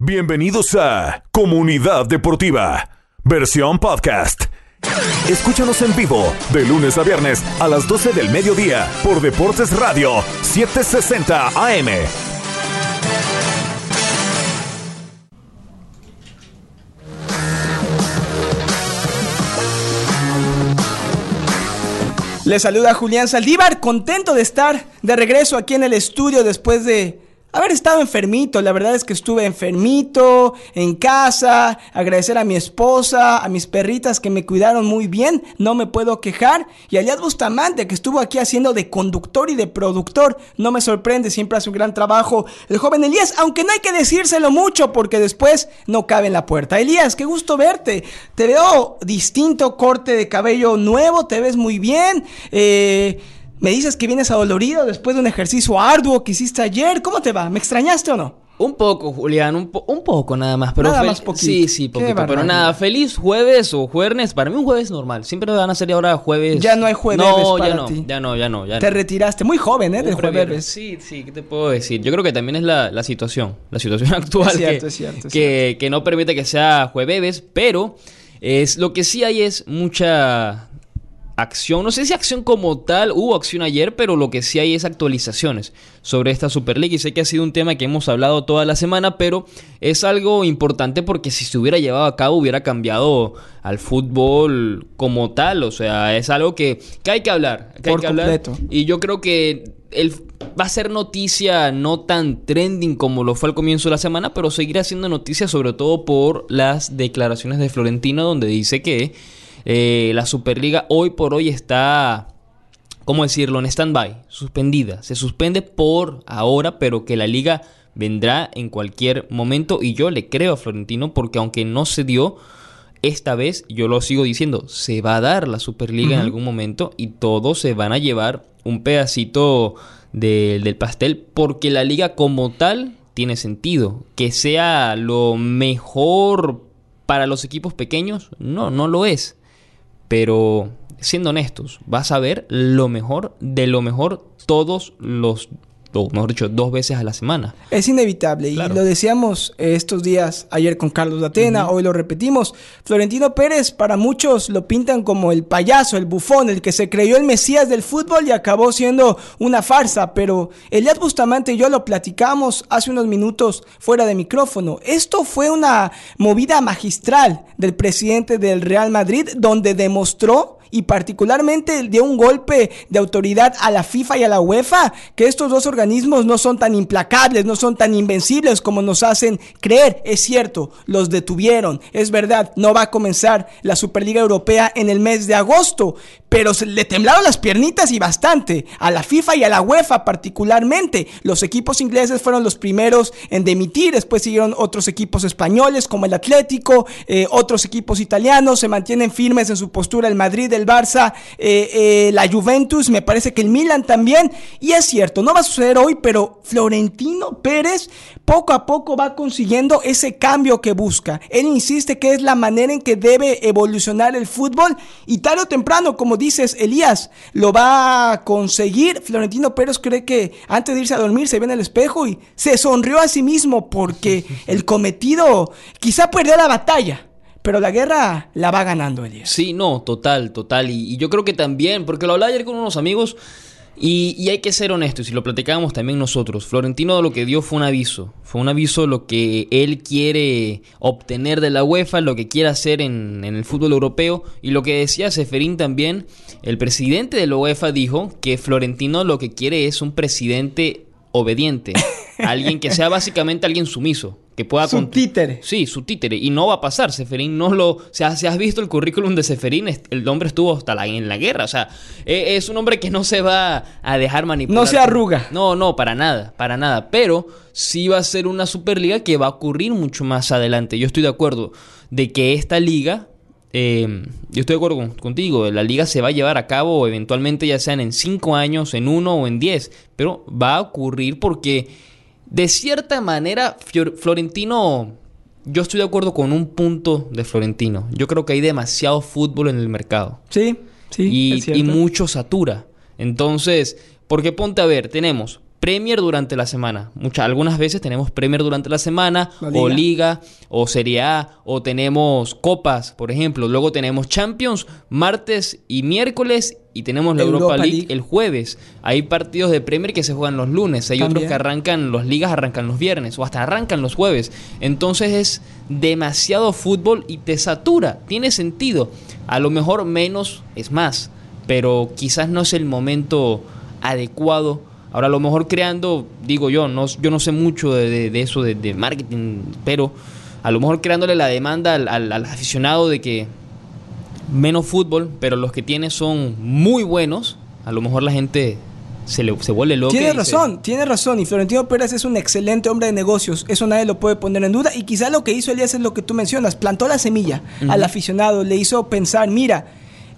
Bienvenidos a Comunidad Deportiva, versión podcast. Escúchanos en vivo de lunes a viernes a las 12 del mediodía por Deportes Radio 760 AM. Le saluda Julián Saldívar, contento de estar de regreso aquí en el estudio después de haber estado enfermito. La verdad es que estuve enfermito, en casa, agradecer a mi esposa, a mis perritas que me cuidaron muy bien, no me puedo quejar. Y a Eliad Bustamante que estuvo aquí haciendo de conductor y de productor, no me sorprende, siempre hace un gran trabajo. El joven Elías, aunque no hay que decírselo mucho porque después no cabe en la puerta. Elías, qué gusto verte. Te veo distinto, corte de cabello nuevo, te ves muy bien. Eh... Me dices que vienes adolorido después de un ejercicio arduo que hiciste ayer. ¿Cómo te va? ¿Me extrañaste o no? Un poco, Julián, un, un poco nada más. Pero nada más poquito. Sí, sí, poquito. Pero nada, feliz jueves o jueves. Para mí un jueves normal. Siempre van a ser ahora jueves. Ya no hay jueves no, para ya no, ti. Ya no, ya no, ya Te retiraste. Muy joven, ¿eh? Del jueves. Sí, sí, ¿qué te puedo decir? Yo creo que también es la, la situación. La situación actual. Es cierto, que, es cierto, es que, cierto. que no permite que sea jueves, pero es lo que sí hay es mucha acción, no sé si acción como tal, hubo acción ayer, pero lo que sí hay es actualizaciones sobre esta Superliga. Y sé que ha sido un tema que hemos hablado toda la semana, pero es algo importante porque si se hubiera llevado a cabo hubiera cambiado al fútbol como tal, o sea, es algo que, que hay que hablar, que Por hay que hablar. completo. y yo creo que el, va a ser noticia no tan trending como lo fue al comienzo de la semana, pero seguirá siendo noticia sobre todo por las declaraciones de Florentino donde dice que eh, la Superliga hoy por hoy está, ¿cómo decirlo?, en stand-by, suspendida. Se suspende por ahora, pero que la liga vendrá en cualquier momento. Y yo le creo a Florentino porque aunque no se dio, esta vez, yo lo sigo diciendo, se va a dar la Superliga en algún momento y todos se van a llevar un pedacito de- del pastel porque la liga como tal tiene sentido. Que sea lo mejor para los equipos pequeños, no, no lo es. Pero siendo honestos, vas a ver lo mejor de lo mejor todos los, o mejor dicho, dos veces a la semana. Es inevitable Claro. y lo decíamos estos días, ayer con Carlos Datena, hoy lo repetimos. Florentino Pérez para muchos lo pintan como el payaso, el bufón, el que se creyó el mesías del fútbol y acabó siendo una farsa, pero Eliad Bustamante y yo lo platicamos hace unos minutos fuera de micrófono. Esto fue una movida magistral del presidente del Real Madrid donde demostró y particularmente dio un golpe de autoridad a la FIFA y a la UEFA, que estos dos organismos no son tan implacables, no son tan invencibles como nos hacen creer. Es cierto, los detuvieron, es verdad, no va a comenzar la Superliga Europea en el mes de agosto, pero se le temblaron las piernitas y bastante, a la FIFA y a la UEFA particularmente. Los equipos ingleses fueron los primeros en demitir, después siguieron otros equipos españoles como el Atlético, eh, otros equipos italianos, se mantienen firmes en su postura el Madrid, el Barça, eh, eh, la Juventus, me parece que el Milan también. Y es cierto, no va a suceder hoy, pero Florentino Pérez poco a poco va consiguiendo ese cambio que busca. Él insiste que es la manera en que debe evolucionar el fútbol y tarde o temprano, como dices, Elías, lo va a conseguir. Florentino Pérez cree que antes de irse a dormir se ve en el espejo y se sonrió a sí mismo porque el cometido quizá perdió la batalla. Pero la guerra la va ganando Elías. Sí, no, total, total. Y, y yo creo que también, porque lo hablaba ayer con unos amigos, y, y hay que ser honestos, y lo platicábamos también nosotros. Florentino lo que dio fue un aviso. Fue un aviso lo que él quiere obtener de la UEFA, lo que quiere hacer en, en el fútbol europeo. Y lo que decía Seferín también, el presidente de la UEFA dijo que Florentino lo que quiere es un presidente obediente. alguien que sea básicamente alguien sumiso. Que pueda Su títere. Sí, su títere. Y no va a pasar. Seferín no lo. O sea, si has visto el currículum de Seferín, el hombre estuvo hasta la, en la guerra. O sea, e- es un hombre que no se va a dejar manipular. No se arruga. No, no, para nada, para nada. Pero sí va a ser una Superliga que va a ocurrir mucho más adelante. Yo estoy de acuerdo de que esta liga. eh, yo estoy de acuerdo con- contigo, la liga se va a llevar a cabo eventualmente ya sean en 5 años, en 1 o en 10, pero va a ocurrir porque de cierta manera, Fior- Florentino, yo estoy de acuerdo con un punto de Florentino. Yo creo que hay demasiado fútbol en el mercado Sí, sí. y, es y mucho satura. Entonces, porque ponte a ver, tenemos Premier durante la semana. Muchas, algunas veces tenemos Premier durante la semana, o Liga, o Serie A, o tenemos Copas, por ejemplo. Luego tenemos Champions martes y miércoles, y tenemos la Europa, League, el jueves. Hay partidos de Premier que se juegan los lunes, hay otros que arrancan, los ligas arrancan los viernes, o hasta arrancan los jueves. Entonces es demasiado fútbol y te satura. Tiene sentido. A lo mejor menos es más, pero quizás no es el momento adecuado Ahora, a lo mejor creando, digo yo, no, yo no sé mucho de, eso, de, marketing, pero a lo mejor creándole la demanda al, aficionado de que menos fútbol, pero los que tiene son muy buenos, a lo mejor la gente se, le, se vuelve loca. Tiene razón, tiene razón. Y Florentino Pérez es un excelente hombre de negocios. Eso nadie lo puede poner en duda. Y quizá lo que hizo Elías es lo que tú mencionas. Plantó la semilla al aficionado. Le hizo pensar, mira,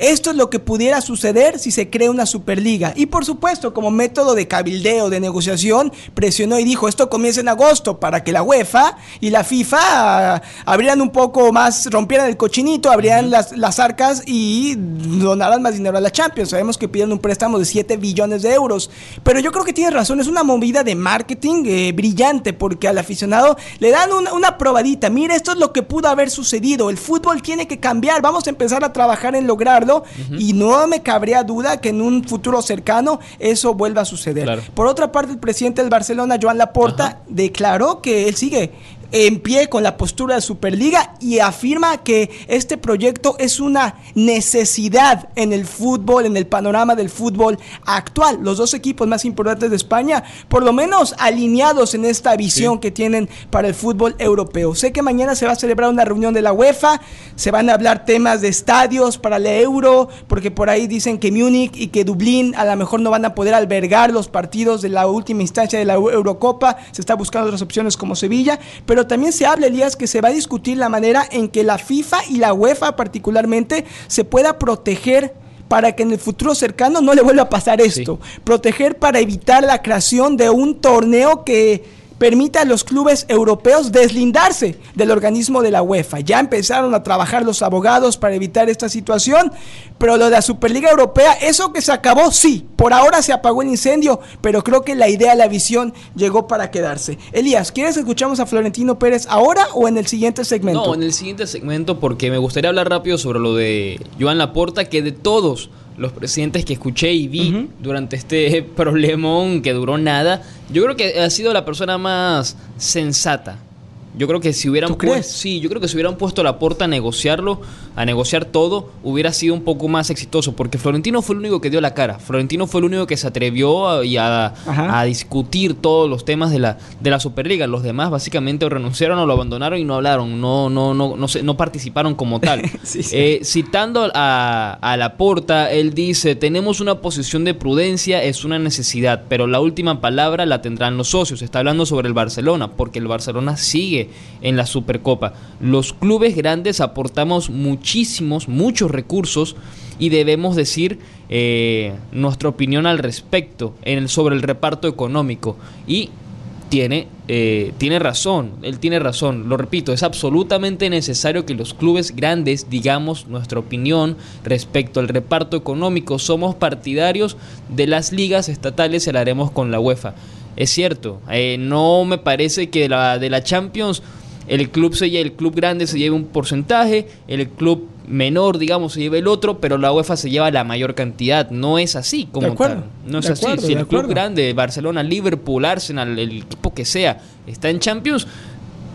esto es lo que pudiera suceder si se crea una Superliga. Y por supuesto, como método de cabildeo, de negociación, presionó y dijo, esto comienza en agosto para que la UEFA y la FIFA ah, abrieran un poco más, rompieran el cochinito, abrieran las, arcas y donaran más dinero a la Champions. Sabemos que piden un préstamo de 7 billones de euros. Pero yo creo que tiene razón, es una movida de marketing eh, brillante porque al aficionado le dan una, probadita. Mira, esto es lo que pudo haber sucedido. El fútbol tiene que cambiar. Vamos a empezar a trabajar en lograrlo y no me cabría duda que en un futuro cercano eso vuelva a suceder. Por otra parte, el presidente del Barcelona, Joan Laporta, declaró que él sigue en pie con la postura de Superliga y afirma que este proyecto es una necesidad en el fútbol, en el panorama del fútbol actual. Los dos equipos más importantes de España, por lo menos alineados en esta visión que tienen para el fútbol europeo. Sé que mañana se va a celebrar una reunión de la UEFA, se van a hablar temas de estadios para el Euro, porque por ahí dicen que Múnich y que Dublín a lo mejor no van a poder albergar los partidos de la última instancia de la Eurocopa, se está buscando otras opciones como Sevilla, pero pero también se habla, Elías, que se va a discutir la manera en que la FIFA y la UEFA particularmente se pueda proteger para que en el futuro cercano no le vuelva a pasar esto. Proteger para evitar la creación de un torneo que permite a los clubes europeos deslindarse del organismo de la UEFA. Ya empezaron a trabajar los abogados para evitar esta situación, pero lo de la Superliga Europea, eso que se acabó, sí, por ahora se apagó el incendio, pero creo que la idea, la visión llegó para quedarse. Elías, ¿quieres escuchamos a Florentino Pérez ahora o en el siguiente segmento? No, en el siguiente segmento porque me gustaría hablar rápido sobre lo de Joan Laporta, que de todos los presidentes que escuché y vi durante este problemón que duró nada, yo creo que ha sido la persona más sensata. Yo creo que si hubieran puesto, sí, yo creo que si hubieran puesto la puerta a negociarlo, a negociar todo, hubiera sido un poco más exitoso, porque Florentino fue el único que dio la cara. Florentino fue el único que se atrevió a, a, discutir todos los temas de la de la Superliga. Los demás básicamente renunciaron o lo abandonaron y no hablaron, no no no no, no participaron como tal. Eh, citando a, a la porta, él dice: tenemos una posición de prudencia, es una necesidad, pero la última palabra la tendrán los socios. Está hablando sobre el Barcelona, porque el Barcelona sigue en la Supercopa. Los clubes grandes aportamos muchísimos, muchos recursos y debemos decir eh, nuestra opinión al respecto en sobre el reparto económico. Y tiene, eh, tiene razón, él tiene razón, lo repito, es absolutamente necesario que los clubes grandes digamos nuestra opinión respecto al reparto económico. Somos partidarios de las ligas estatales y lo haremos con la UEFA es cierto. Eh, no me parece que la, de la Champions el club, se, el club grande se lleve un porcentaje, el club menor, digamos, se lleve el otro, pero la UEFA se lleva la mayor cantidad. No es así como tal. No es así. si el club grande, Barcelona, Liverpool, Arsenal, el equipo que sea, está en Champions,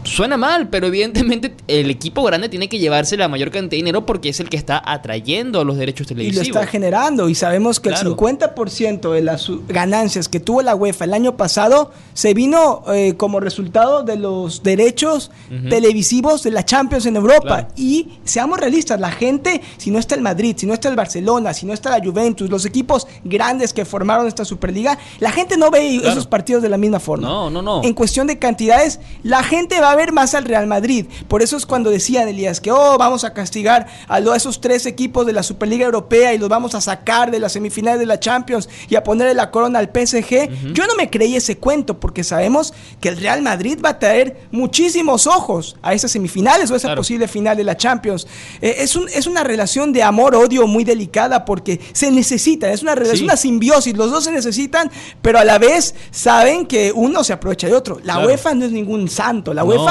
suena mal, pero evidentemente el equipo grande tiene que llevarse la mayor cantidad de dinero porque es el que está atrayendo los derechos televisivos. Y lo está generando. Y sabemos que el 50% de las ganancias que tuvo la UEFA el año pasado se vino eh, como resultado de los derechos televisivos de la Champions en Europa. Y seamos realistas, la gente, si no está el Madrid, si no está el Barcelona, si no está la Juventus, los equipos grandes que formaron esta Superliga, la gente no ve esos partidos de la misma forma. No, no, no. En cuestión de cantidades, la gente va a a ver más al Real Madrid. Por eso es cuando decían, Elías, que oh, vamos a castigar a, esos tres equipos de la Superliga Europea y los vamos a sacar de las semifinales de la Champions y a ponerle la corona al PSG. Yo no me creí ese cuento porque sabemos que el Real Madrid va a traer muchísimos ojos a esas semifinales o a esa posible final de la Champions. Eh, es, un, es una relación de amor-odio muy delicada porque se necesitan, es una, es una simbiosis, los dos se necesitan, pero a la vez saben que uno se aprovecha de otro. La UEFA no es ningún santo, la UEFA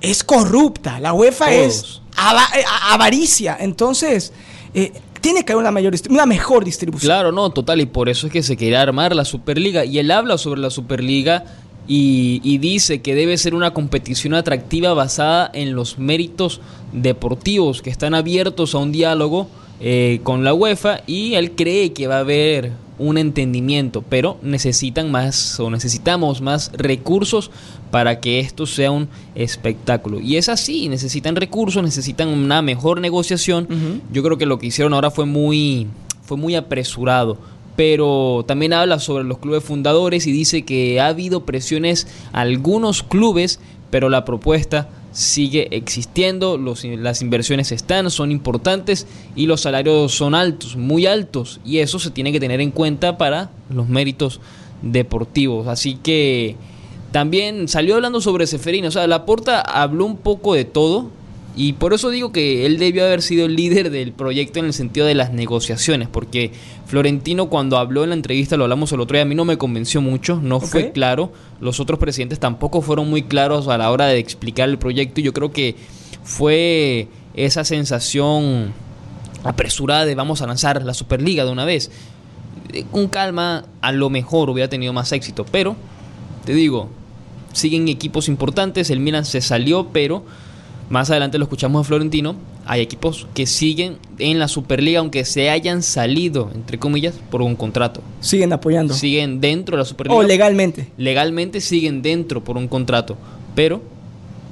es corrupta, la UEFA es eh, avaricia, entonces... Eh, tiene que haber una, mayor, una mejor distribución. Claro, no, total, y por eso es que se quiere armar la Superliga. Y él habla sobre la Superliga y, y, dice que debe ser una competición atractiva basada en los méritos deportivos, que están abiertos a un diálogo eh, con la UEFA y él cree que va a haber un entendimiento, pero necesitan más o necesitamos más recursos para que esto sea un espectáculo. Y es así, necesitan recursos, necesitan una mejor negociación. Yo creo que lo que hicieron ahora fue muy fue muy apresurado pero también habla sobre los clubes fundadores y dice que ha habido presiones a algunos clubes, pero la propuesta sigue existiendo, las inversiones están, son importantes y los salarios son altos, muy altos, y eso se tiene que tener en cuenta para los méritos deportivos. Así que también salió hablando sobre Seferino, o sea, Laporta habló un poco de todo, y por eso digo que él debió haber sido el líder del proyecto en el sentido de las negociaciones, porque Florentino cuando habló en la entrevista, lo hablamos el otro día, a mí no me convenció mucho, no fue claro, los otros presidentes tampoco fueron muy claros a la hora de explicar el proyecto y yo creo que fue esa sensación apresurada de vamos a lanzar la Superliga de una vez. Eh, con calma, a lo mejor hubiera tenido más éxito, pero te digo, siguen equipos importantes, el Milan se salió, pero más adelante lo escuchamos a Florentino. Hay equipos que siguen en la Superliga, aunque se hayan salido, entre comillas, por un contrato. Siguen apoyando. Siguen dentro de la Superliga. O legalmente. Legalmente siguen dentro por un contrato. Pero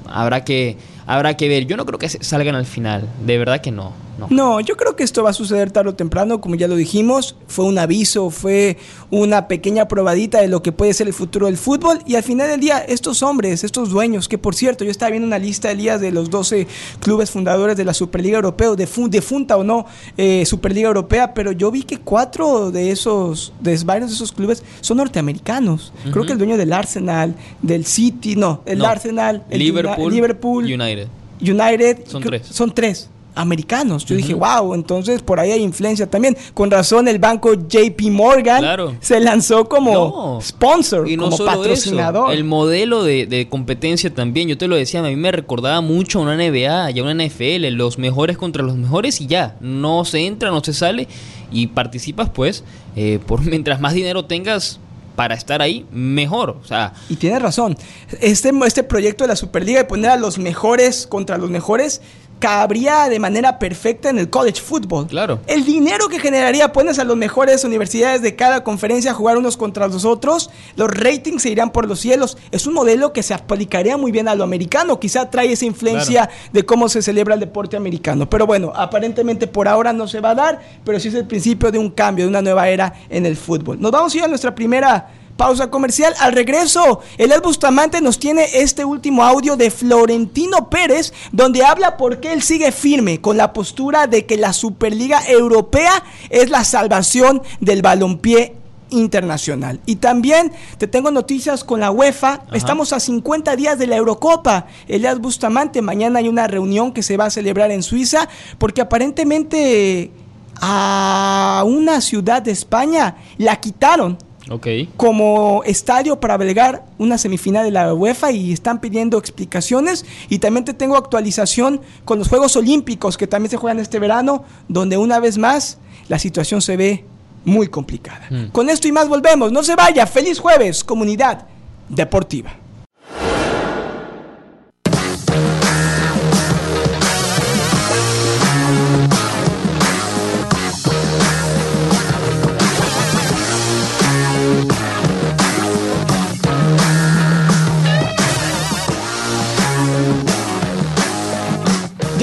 habrá que, habrá que ver. Yo no creo que salgan al final. De verdad que no. No. yo creo que esto va a suceder tarde o temprano, como ya lo dijimos, fue un aviso, fue una pequeña probadita de lo que puede ser el futuro del fútbol y al final del día estos hombres, estos dueños, que por cierto yo estaba viendo una lista, Elías, de los 12 clubes fundadores de la Superliga Europea, de defunta o no eh, Superliga Europea, pero yo vi que cuatro de esos, de varios de esos clubes son norteamericanos. Creo que el dueño del Arsenal, del City, no, el Arsenal, el Liverpool, Liverpool United. United. Son tres. Son tres americanos. Yo dije, wow, entonces por ahí hay influencia también. Con razón el banco JP Morgan se lanzó como sponsor, y no como patrocinador. el modelo de, competencia también, yo te lo decía, a mí me recordaba mucho a una NBA y a una NFL, los mejores contra los mejores y ya, no se entra, no se sale y participas pues, eh, por mientras más dinero tengas, para estar ahí mejor. O sea, y tienes razón. Este, este proyecto de la Superliga de poner a los mejores contra los mejores cabría de manera perfecta en el college football. Claro. El dinero que generaría, pones a las mejores universidades de cada conferencia a jugar unos contra los otros, los ratings se irán por los cielos. Es un modelo que se aplicaría muy bien a lo americano, quizá trae esa influencia de cómo se celebra el deporte americano. Pero bueno, aparentemente por ahora no se va a dar, pero sí es el principio de un cambio, de una nueva era en el fútbol. Nos vamos a ir a nuestra primera Pausa comercial. Al regreso, el Bustamante nos tiene este último audio de Florentino Pérez, donde habla por qué él sigue firme con la postura de que la Superliga Europea es la salvación del balompié internacional. Y también te tengo noticias con la UEFA. Estamos a 50 días de la Eurocopa. Elias Bustamante, mañana hay una reunión que se va a celebrar en Suiza porque aparentemente a una ciudad de España la quitaron como estadio para albergar una semifinal de la UEFA y están pidiendo explicaciones. Y también te tengo actualización con los Juegos Olímpicos que también se juegan este verano, donde una vez más la situación se ve muy complicada. Mm. Con esto y más volvemos. No se vaya. Feliz jueves, comunidad deportiva.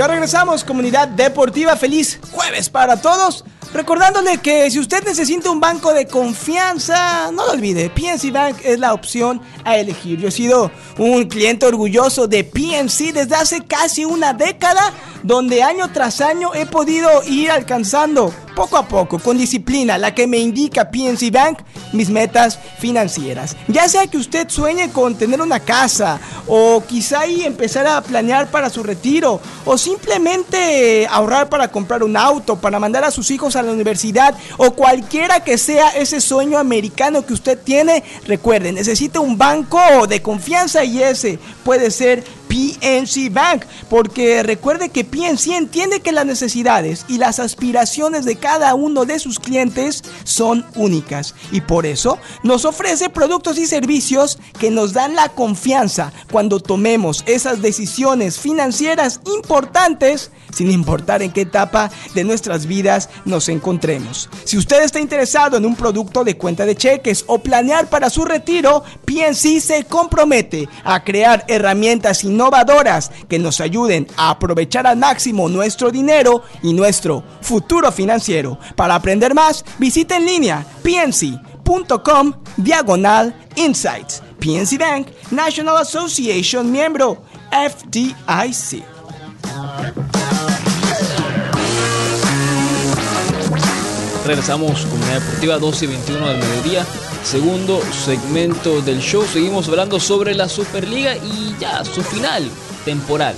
Regresamos, comunidad deportiva. Feliz jueves para todos. Recordándole que si usted necesita un banco de confianza, no lo olvide, PNC Bank es la opción a elegir. Yo he sido un cliente orgulloso de PNC desde hace casi una década, donde año tras año he podido ir alcanzando poco a poco, con disciplina, la que me indica PNC Bank, mis metas financieras. Ya sea que usted sueñe con tener una casa, o quizá ahí empezar a planear para su retiro, o simplemente ahorrar para comprar un auto, para mandar a sus hijos a la universidad, o cualquiera que sea ese sueño americano que usted tiene, recuerde, necesita un banco de confianza y ese puede ser PNC Bank, porque recuerde que PNC entiende que las necesidades y las aspiraciones de cada uno de sus clientes son únicas y por eso nos ofrece productos y servicios que nos dan la confianza cuando tomemos esas decisiones financieras importantes sin importar en qué etapa de nuestras vidas nos encontremos. Si usted está interesado en un producto de cuenta de cheques o planear para su retiro, PNC se compromete a crear herramientas innovadoras que nos ayuden a aprovechar al máximo nuestro dinero y nuestro futuro financiero. Para aprender más, visite en línea pnc.com diagonal insights. PNC Bank, National Association miembro FDIC. Regresamos con una deportiva 12 y 21 del mediodía. Segundo segmento del show. Seguimos hablando sobre la Superliga y ya su final temporal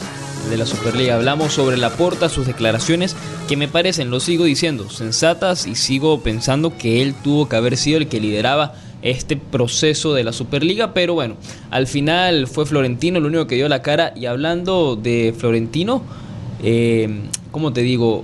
de la Superliga. Hablamos sobre la porta, sus declaraciones que me parecen, lo sigo diciendo, sensatas y sigo pensando que él tuvo que haber sido el que lideraba este proceso de la Superliga, pero bueno, al final fue Florentino el único que dio la cara y hablando de Florentino, eh, ¿cómo te digo?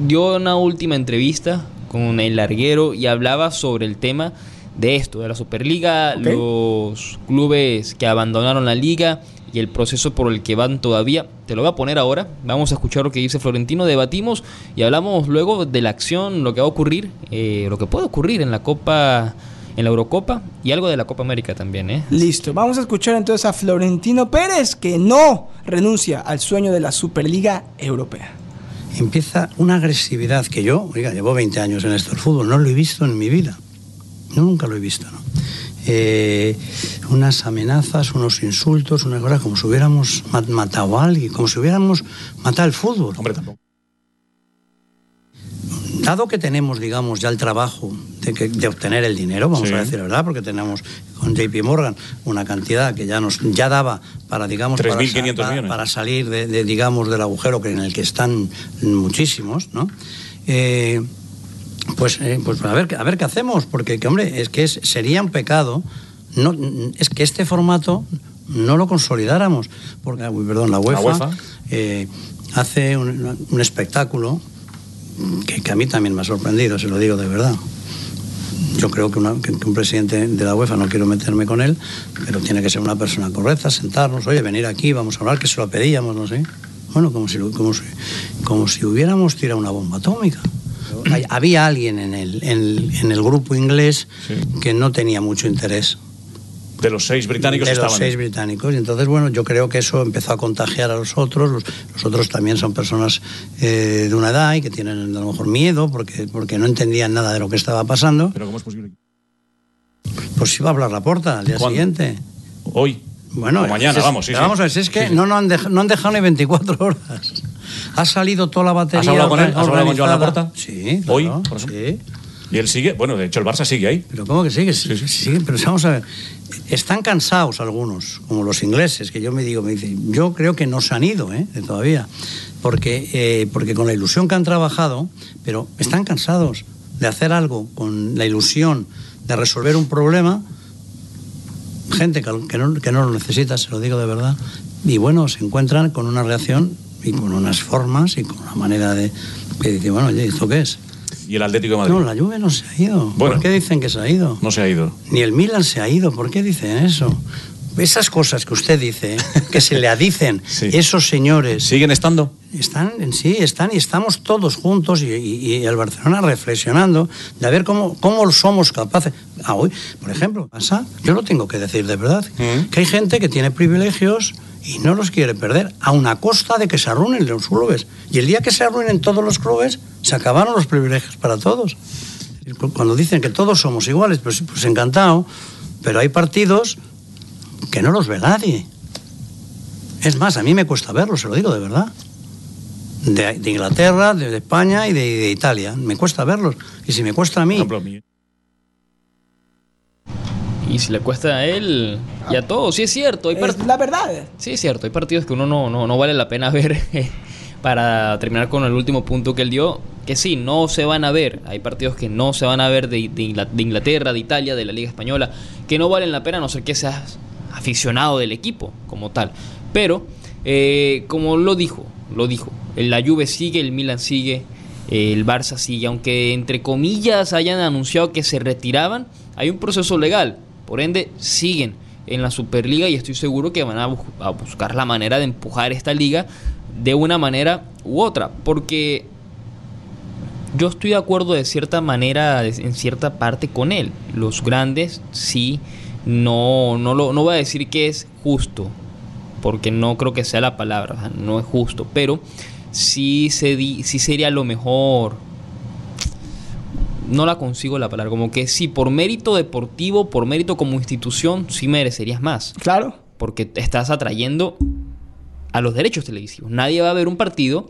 Dio una última entrevista con el larguero y hablaba sobre el tema de esto, de la Superliga, los clubes que abandonaron la liga y el proceso por el que van todavía. Te lo voy a poner ahora, vamos a escuchar lo que dice Florentino, debatimos y hablamos luego de la acción, lo que va a ocurrir, eh, lo que puede ocurrir en la Copa, en la Eurocopa y algo de la Copa América también, ¿eh? Listo, vamos a escuchar entonces a Florentino Pérez que no renuncia al sueño de la Superliga Europea. empieza una agresividad que yo, oiga, llevo 20 años en esto del fútbol, no lo he visto en mi vida. Yo nunca lo he visto, ¿no? Eh, unas amenazas, unos insultos, una cosa como si hubiéramos ma- matado a alguien, como si hubiéramos matado el fútbol. Hombre, tampoco. Dado que tenemos, digamos, ya el trabajo de, que- de obtener el dinero, vamos Sí. a decir la verdad, porque tenemos con JP Morgan una cantidad que ya nos ya daba para, digamos, para, 3.500 para- millones. para salir de, de, digamos, del agujero que en el que están muchísimos, ¿no? Eh, pues, eh, pues a ver, a ver qué hacemos, porque, que, hombre, es que es- sería un pecado, no, es que este formato no lo consolidáramos, porque, uy, perdón, la UEFA, UEFA. eh, hace un, un espectáculo que, que a mí también me ha sorprendido, se lo digo de verdad. Yo creo que, una- que- un presidente de la UEFA, no quiero meterme con él, pero tiene que ser una persona correcta, sentarnos, oye, venir aquí, vamos a hablar, que se lo pedíamos, no sé. Bueno, como si, lo- como si, como si hubiéramos tirado una bomba atómica. Hay- Había alguien en el, en, en el grupo inglés Sí. que no tenía mucho interés De los seis británicos de que los estaban. seis británicos. Y entonces, bueno, yo creo que eso empezó a contagiar a los otros. Los, los otros también son personas eh, de una edad y que tienen a lo mejor miedo porque, porque no entendían nada de lo que estaba pasando. Pero ¿cómo es posible? Pues iba a hablar la puerta al día ¿Cuándo? siguiente. Hoy. Bueno, O mañana, es- vamos, sí, pero sí. Vamos a ver, si es que Sí. No, no, han dej- no han dejado ni 24 horas. Ha salido toda la batería. ¿Has hablado con él? ¿Has hablado con Joan. Laporta? Sí, Hoy, por sí. Y él sigue, bueno, de hecho el Barça sigue ahí. Pero ¿cómo que sigue? Sí, Sí, pero vamos a ver. Están cansados algunos, como los ingleses, que yo me digo, me dicen, yo creo que no se han ido, ¿eh? Todavía. Porque, eh, porque con la ilusión que han trabajado, pero están cansados de hacer algo con la ilusión de resolver un problema. Gente que, que no, que no lo necesita, se lo digo de verdad. Y bueno, se encuentran con una reacción y con unas formas y con una manera de. que dice, bueno, oye, ¿esto qué es? Y el Atlético de Madrid. No, la Juve no se ha ido. Bueno. ¿Por qué dicen que se ha ido? No se ha ido. Ni el Milan se ha ido. ¿Por qué dicen eso? Esas cosas que usted dice, que se le dicen Sí. esos señores, ¿Siguen estando? están en sí, están y estamos todos juntos y, y- y el Barcelona reflexionando de a ver cómo, cómo somos capaces. Ah, hoy, por ejemplo, pasa, yo lo tengo que decir de verdad, Mm. que hay gente que tiene privilegios y no los quiere perder, a una costa de que se arruinen los clubes. Y el día que se arruinen todos los clubes, Se acabaron los privilegios para todos. Cuando dicen que todos somos iguales, pues, pues encantado, pero hay partidos que no los ve nadie. Es más, a mí me cuesta verlos, se lo digo de verdad. De, de Inglaterra, de, España y de, de Italia. Me cuesta verlos. Y si me cuesta a mí, Y si le cuesta a él y a todos, sí es cierto. Hay Es la verdad. Sí, es cierto. Hay partidos que uno no, no, no vale la pena ver. Para terminar con el último punto que él dio, que sí, no se van a ver. Hay partidos que no se van a ver de, de Ingla- de Inglaterra, de Italia, de la Liga Española, que no valen la pena a no ser que seas aficionado del equipo como tal. Pero, eh, como lo dijo, lo dijo, la Juve sigue, el Milan sigue, el Barça sigue, aunque entre comillas hayan anunciado que se retiraban, hay un proceso legal, por ende siguen en la Superliga y estoy seguro que van a, bus- a buscar la manera de empujar esta liga de una manera u otra, porque yo estoy de acuerdo de cierta manera, en cierta parte con él. Los grandes sí, no, no, lo, no voy a decir que es justo, porque no creo que sea la palabra, no es justo, pero sí, se sí sería lo mejor. No la consigo la palabra, como que sí, por mérito deportivo, por mérito como institución, sí merecerías más Claro. porque estás atrayendo a los derechos televisivos. Nadie va a ver un partido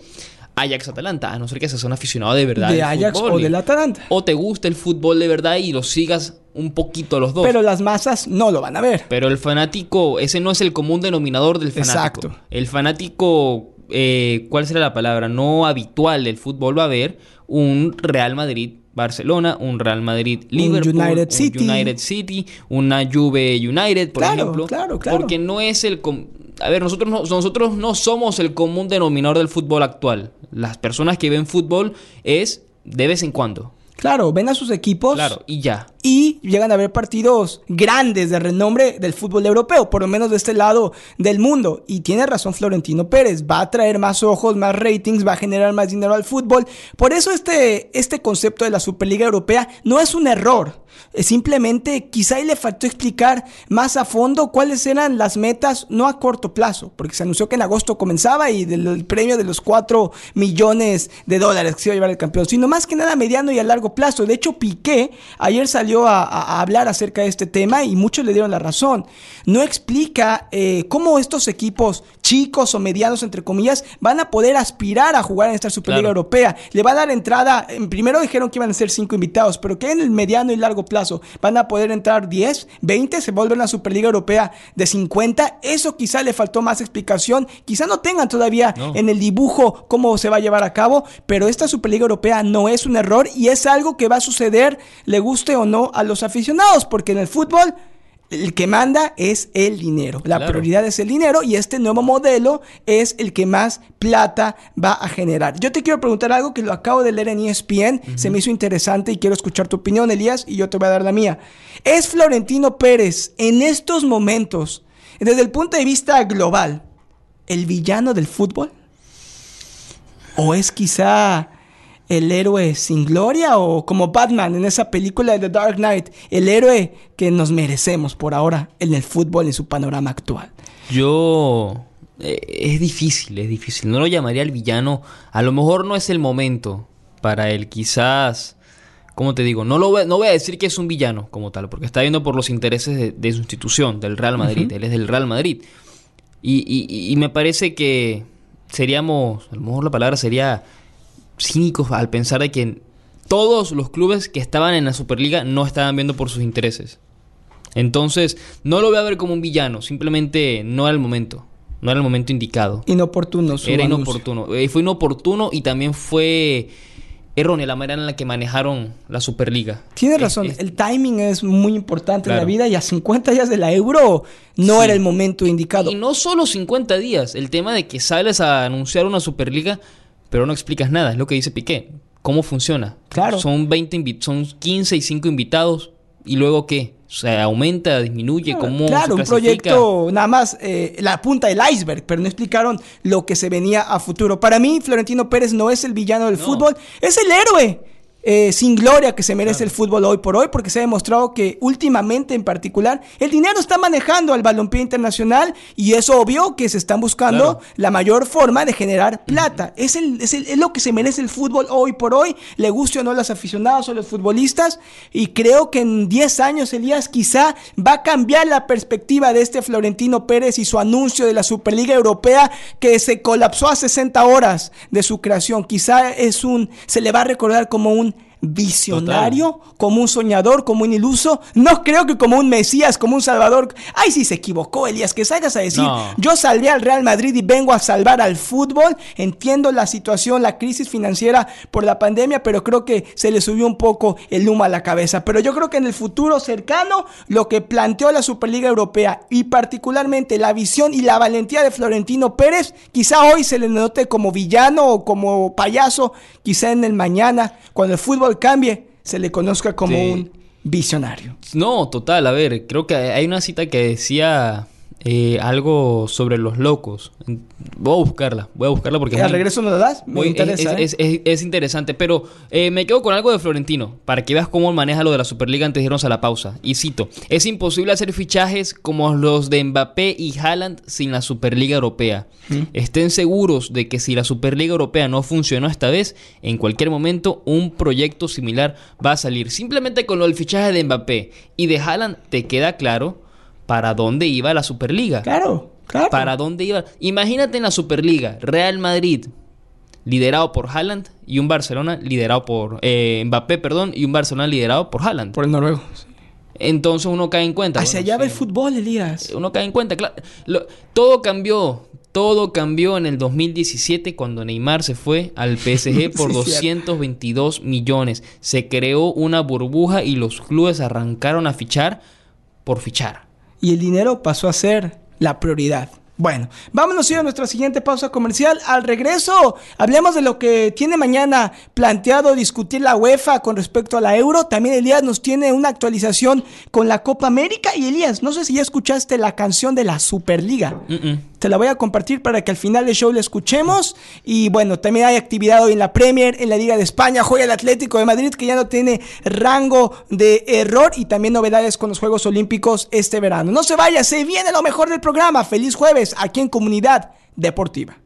Ajax-Atalanta, a no ser que seas un aficionado de verdad. De Ajax fútbol o del Atalanta. O te gusta el fútbol de verdad y lo sigas un poquito a los dos. Pero las masas no lo van a ver. Pero el fanático, ese no es el común denominador del fanático. Exacto. El fanático, eh, ¿cuál será la palabra? No habitual del fútbol va a ver un Real Madrid. Barcelona, un Real Madrid Liverpool, United un City. United City, una Juve United, por Claro, ejemplo. claro, claro. Porque no es el com- a ver, nosotros no, nosotros no somos el común denominador del fútbol actual. Las personas que ven fútbol es de vez en cuando. Claro, ven a sus equipos Claro, y ya. Y llegan a ver partidos grandes de renombre del fútbol europeo, por lo menos de este lado del mundo. Y tiene razón Florentino Pérez, va a traer más ojos, más ratings, va a generar más dinero al fútbol. Por eso este, este concepto de la Superliga Europea no es un error. Simplemente quizá le faltó explicar más a fondo cuáles eran las metas, no a corto plazo, porque se anunció que en agosto comenzaba y del el premio de los 4 millones de dólares que se iba a llevar el campeón, sino más que nada a mediano y a largo plazo. De hecho, Piqué ayer salió a, a- a hablar acerca de este tema y muchos le dieron la razón. No explica eh, cómo estos equipos chicos o medianos, entre comillas, van a poder aspirar a jugar en esta Superliga Claro. Europea. Le va a dar entrada, en primero dijeron que iban a ser 5 invitados, pero que en el mediano y largo plazo van a poder entrar 10, 20, se vuelve una Superliga Europea de 50. Eso quizá le faltó más explicación, quizá no tengan todavía No. en el dibujo cómo se va a llevar a cabo, pero esta Superliga Europea no es un error y es algo que va a suceder, le guste o no a los aficionados, porque en el fútbol el que manda es el dinero. La Claro. prioridad es el dinero y este nuevo modelo es el que más plata va a generar. Yo te quiero preguntar algo que lo acabo de leer en ESPN, se me hizo interesante y quiero escuchar tu opinión, Elías, y yo te voy a dar la mía. ¿Es Florentino Pérez en estos momentos, desde el punto de vista global, el villano del fútbol? ¿O es quizá el héroe sin gloria o como Batman en esa película de The Dark Knight, el héroe que nos merecemos por ahora en el fútbol en su panorama actual? Yo... eh, es difícil, es difícil. No lo llamaría el villano. A lo mejor no es el momento para él. Quizás... ¿Cómo te digo? No, lo voy, no voy a decir que es un villano como tal, porque está viendo por los intereses de, de su institución, del Real Madrid. Él es del Real Madrid. Y, y- y me parece que seríamos, a lo mejor la palabra sería cínicos al pensar de que todos los clubes que estaban en la Superliga no estaban viendo por sus intereses. Entonces, no lo voy a ver como un villano, simplemente no era el momento, no era el momento indicado. Inoportuno su Era inoportuno. Eh, fue inoportuno y también fue errónea la manera en la que manejaron la Superliga. Tienes Es- razón, es- el timing es muy importante en la vida y a 50 días de la euro no Sí. era el momento indicado. Y no solo 50 días, el tema de que sales a anunciar una Superliga, pero no explicas nada, es lo que dice Piqué. ¿Cómo funciona? Claro. Son 20 invi- son 15 y 5 invitados y luego qué? O sea, aumenta, disminuye, ¿cómo claro, se un proyecto nada más eh, la punta del iceberg, pero no explicaron lo que se venía a futuro. Para mí, Florentino Pérez no es el villano del No. fútbol, es el héroe. Eh, sin gloria que se merece el fútbol hoy por hoy, porque se ha demostrado que últimamente en particular el dinero está manejando al balompié internacional y es obvio que se están buscando la mayor forma de generar plata. Es, el, es, el- es lo que se merece el fútbol hoy por hoy, le guste o no a los aficionados o los futbolistas, y creo que en 10 años, Elías, quizá va a cambiar la perspectiva de este Florentino Pérez y su anuncio de la Superliga Europea que se colapsó a 60 horas de su creación. Quizá es un, se le va a recordar como un visionario, como un soñador, como un iluso. No creo que como un Mesías, como un Salvador. Ay, si se equivocó, Elías, que salgas a decir, No. yo salvé al Real Madrid y vengo a salvar al fútbol. Entiendo la situación, la crisis financiera por la pandemia, pero creo que se le subió un poco el humo a la cabeza. Pero yo creo que en el futuro cercano, lo que planteó la Superliga Europea y particularmente la visión y la valentía de Florentino Pérez, quizá hoy se le note como villano o como payaso, quizá en el mañana, cuando el fútbol cambie, se le conozca como Sí. un visionario. No, total, a ver, creo que hay una cita que decía eh, algo sobre los locos. Voy a buscarla, voy a buscarla porque... es ¿Al regreso lo das? Me interesa. es, ¿eh? es- es- es interesante, pero eh, me quedo con algo de Florentino, para que veas cómo maneja lo de la Superliga antes de irnos a la pausa. Y cito, es imposible hacer fichajes como los de Mbappé y Haaland sin la Superliga Europea. Estén seguros de que si la Superliga Europea no funcionó esta vez, en cualquier momento un proyecto similar va a salir. Simplemente con lo del fichaje de Mbappé y de Haaland te queda claro para dónde iba la Superliga. Claro, claro. ¿Para dónde iba? Imagínate en la Superliga, Real Madrid liderado por Haaland y un Barcelona liderado por eh, Mbappé, perdón, y un Barcelona liderado por Haaland. Por el noruego. Entonces uno cae en cuenta. Hacia bueno, allá va sí, el fútbol, Elías. Uno cae en cuenta, claro. Lo- todo cambió. Todo cambió en el 2017 cuando Neymar se fue al PSG por Sí, 222 millones. Se creó una burbuja y los clubes arrancaron a fichar por fichar. Y el dinero pasó a ser la prioridad. Bueno, vámonos a nuestra siguiente pausa comercial. Al regreso, hablemos de lo que tiene mañana planteado discutir la UEFA con respecto a la Euro. También Elías nos tiene una actualización con la Copa América. Y Elías, no sé si ya escuchaste la canción de la Superliga. Mm-mm. Te la voy a compartir para que al final del show la escuchemos. Y bueno, también hay actividad hoy en la Premier, en la Liga de España. Juega el Atlético de Madrid, que ya no tiene rango de error. Y también novedades con los Juegos Olímpicos este verano. No se vaya, se viene lo mejor del programa. Feliz jueves aquí en Comunidad Deportiva.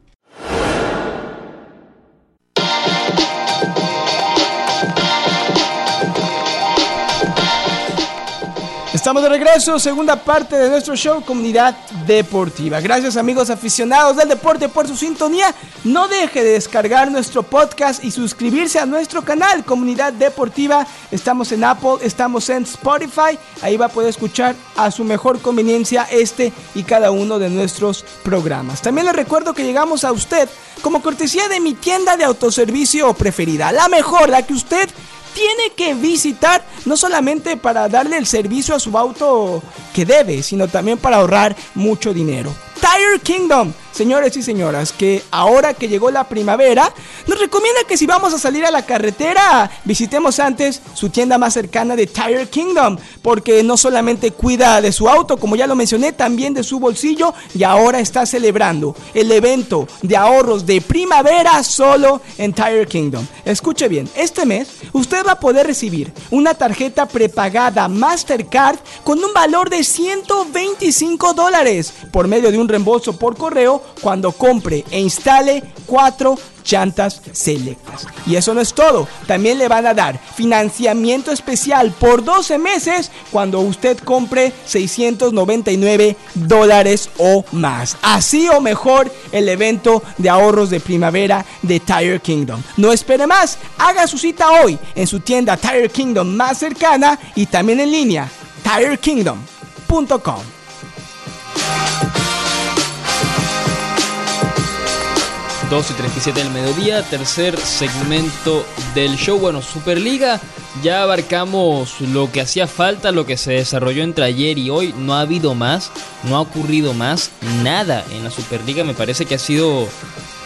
Estamos de regreso, segunda parte de nuestro show Comunidad Deportiva. Gracias amigos aficionados del deporte por su sintonía. No deje de descargar nuestro podcast y suscribirse a nuestro canal Comunidad Deportiva. Estamos en Apple, estamos en Spotify. Ahí va a poder escuchar a su mejor conveniencia este y cada uno de nuestros programas. También les recuerdo que llegamos a usted como cortesía de mi tienda de autoservicio preferida. La mejor, la que usted tiene que visitar no solamente para darle el servicio a su auto que debe, sino también para ahorrar mucho dinero. Tire Kingdom, señores y señoras, que ahora que llegó la primavera, nos recomienda que si vamos a salir a la carretera, visitemos antes su tienda más cercana de Tire Kingdom, porque no solamente cuida de su auto, como ya lo mencioné, también de su bolsillo y ahora está celebrando el evento de ahorros de primavera solo en Tire Kingdom. Escuche bien, este mes usted va a poder recibir una tarjeta prepagada Mastercard con un valor de 125 dólares por medio de un reembolso por correo cuando compre e instale cuatro llantas selectas. Y eso no es todo, también le van a dar financiamiento especial por 12 meses cuando usted compre 699 dólares o más. Así o mejor el evento de ahorros de primavera de Tire Kingdom. No espere más, haga su cita hoy en su tienda Tire Kingdom más cercana y también en línea tirekingdom.com. 2 y 37 del mediodía, tercer segmento del show. Bueno, Superliga, ya abarcamos lo que hacía falta, lo que se desarrolló entre ayer y hoy. No ha habido más, no ha ocurrido más, nada en la Superliga. Me parece que ha sido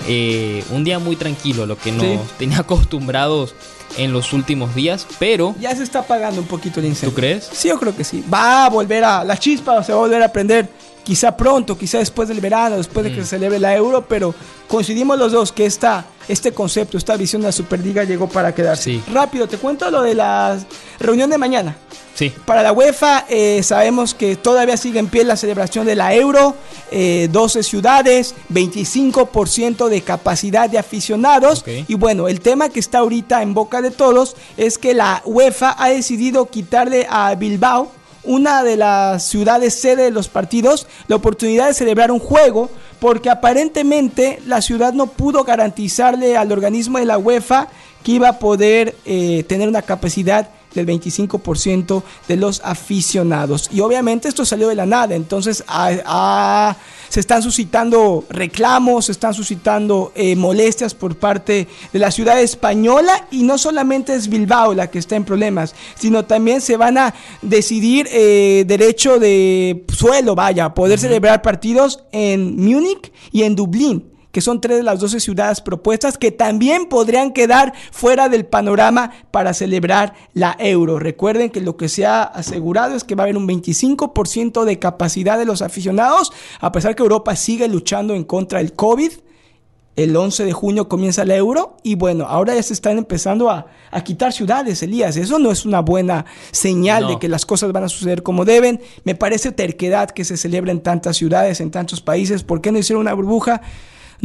eh, un día muy tranquilo, lo que nos Sí. tenía acostumbrados en los últimos días. Pero, Ya se está apagando un poquito el incendio. ¿tú crees? Sí, yo creo que sí. Va a volver a. La chispa se va a volver a prender. Quizá pronto, quizá después del verano, después de que se celebre la euro, pero coincidimos los dos que esta este concepto, esta visión de la Superliga llegó para quedarse. Sí. Rápido, te cuento lo de la reunión de mañana. Sí. Para la UEFA eh, sabemos que todavía sigue en pie la celebración de la Euro, eh, 12 ciudades, 25% de capacidad de aficionados Ok. y bueno, el tema que está ahorita en boca de todos es que la UEFA ha decidido quitarle a Bilbao, una de las ciudades sede de los partidos, la oportunidad de celebrar un juego porque aparentemente la ciudad no pudo garantizarle al organismo de la UEFA que iba a poder eh, tener una capacidad del 25% de los aficionados. Y obviamente esto salió de la nada, entonces a- a- se están suscitando reclamos, se están suscitando eh, molestias por parte de la ciudad española y no solamente es Bilbao la que está en problemas, sino también se van a decidir eh, derecho de suelo, vaya, poder celebrar partidos en Múnich y en Dublín que son tres de las 12 ciudades propuestas que también podrían quedar fuera del panorama para celebrar la euro. Recuerden que lo que se ha asegurado es que va a haber un 25% de capacidad de los aficionados, a pesar que Europa sigue luchando en contra del COVID. El 11 de junio comienza la euro y bueno, ahora ya se están empezando a, a quitar ciudades, Elías. Eso no es una buena señal No. de que las cosas van a suceder como deben. Me parece terquedad que se celebra en tantas ciudades, en tantos países. ¿Por qué no hicieron una burbuja?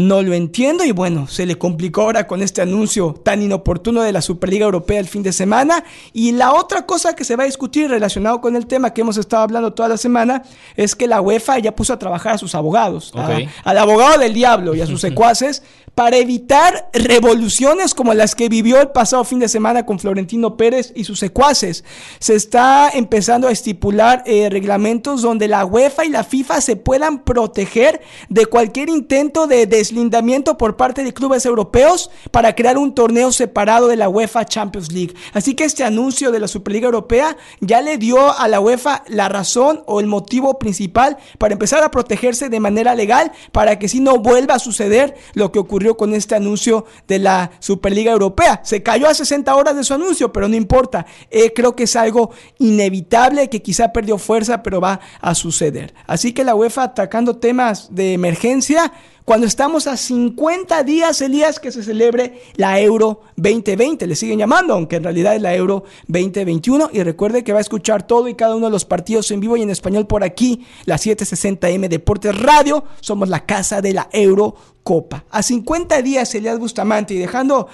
No lo entiendo y bueno, se le complicó ahora con este anuncio tan inoportuno de la Superliga Europea el fin de semana. Y la otra cosa que se va a discutir relacionado con el tema que hemos estado hablando toda la semana es que la UEFA ya puso a trabajar a sus abogados, a- al abogado del diablo y a sus secuaces para evitar revoluciones como las que vivió el pasado fin de semana con Florentino Pérez y sus secuaces. Se está empezando a estipular eh, reglamentos donde la UEFA y la FIFA se puedan proteger de cualquier intento de deslindamiento por parte de clubes europeos para crear un torneo separado de la UEFA Champions League. Así que este anuncio de la Superliga Europea ya le dio a la UEFA la razón o el motivo principal para empezar a protegerse de manera legal para que si no vuelva a suceder lo que ocurrió con este anuncio de la Superliga Europea. Se cayó a 60 horas de su anuncio, pero no importa. Eh, creo que es algo inevitable que quizá perdió fuerza, pero va a suceder. Así que la UEFA atacando temas de emergencia cuando estamos a 50 días, Elías, que se celebre la Euro 2020. Le siguen llamando, aunque en realidad es la Euro 2021. Y recuerde que va a escuchar todo y cada uno de los partidos en vivo y en español por aquí, la 760M Deportes Radio. Somos la casa de la Eurocopa. A 50 días, Elías Bustamante, y dejando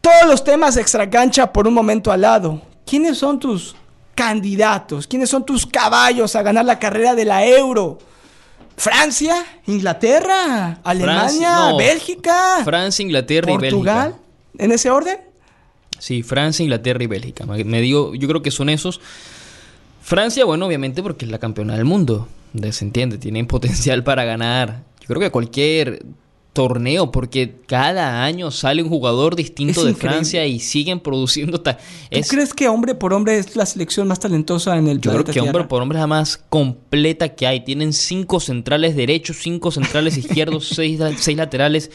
todos los temas extra cancha por un momento al lado. ¿Quiénes son tus candidatos? ¿Quiénes son tus caballos a ganar la carrera de la Euro? Francia, Inglaterra, Alemania, Francia- no. Bélgica, Francia, Inglaterra y Portugal. Bélgica. ¿En ese orden? Sí, Francia, Inglaterra y Bélgica. Me digo, yo creo que son esos. Francia, bueno, obviamente porque es la campeona del mundo. Se entiende, tienen potencial para ganar. Yo creo que cualquier torneo, porque cada año sale un jugador distinto Es de increíble. Francia y siguen produciendo. ta- ¿Tú es- crees que hombre por hombre es la selección más talentosa en el yo creo que hombre por hombre es la más completa que hay. Tienen cinco centrales derechos, cinco centrales izquierdos, seis, seis laterales.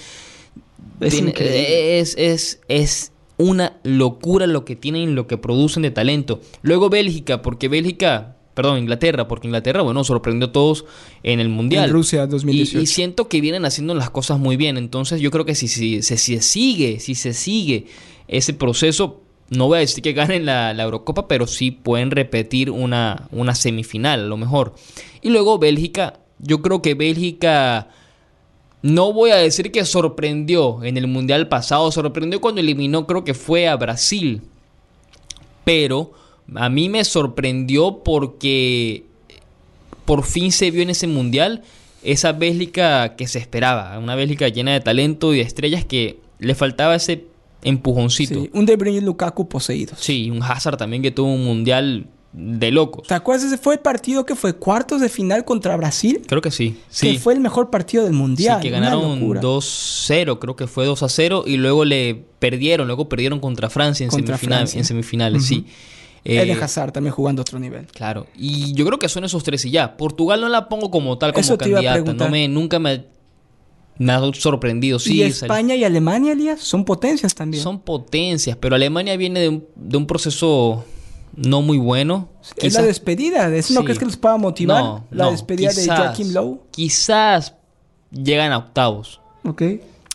Es es, es, es una locura lo que tienen y lo que producen de talento. Luego Bélgica, porque Bélgica, perdón, Inglaterra, porque Inglaterra, bueno, sorprendió a todos en el Mundial. En Rusia Y- 2018. Y, siento que vienen haciendo las cosas muy bien. Entonces yo creo que si, si, si se sigue, si se sigue ese proceso, no voy a decir que ganen la, la Eurocopa, pero sí pueden repetir una, una semifinal a lo mejor. Y luego Bélgica, yo creo que Bélgica... No voy a decir que sorprendió en el Mundial pasado, sorprendió cuando eliminó, creo que fue a Brasil. Pero a mí me sorprendió porque por fin se vio en ese Mundial esa Bélgica que se esperaba, una Bélgica llena de talento y de estrellas que le faltaba ese empujoncito. Sí, un De Bruyne y Lukaku poseídos. Sí, un Hazard también que tuvo un Mundial de locos. ¿Te acuerdas? Ese fue el partido que fue cuartos de final contra Brasil. Creo que sí. Sí. Que fue el mejor partido del mundial. Sí, que ganaron locura. 2-0, creo que fue 2-0 y luego le perdieron, luego perdieron contra Francia en, Contra semifinal- Francia. en semifinales, sí. Eden Eh, Hazard también jugando a otro nivel. Claro, y yo creo que son esos tres y ya. Portugal no la pongo como tal, como Eso candidata. No me, nunca me, me ha sorprendido. Sí, y España y Alemania, Elías, son potencias también. son potencias, pero Alemania viene de un, de un proceso no muy bueno. es la despedida. ¿Eso no Sí. crees que los pueda motivar? No, la no, despedida de Joachim Lowe. Quizás llegan a octavos. Ok.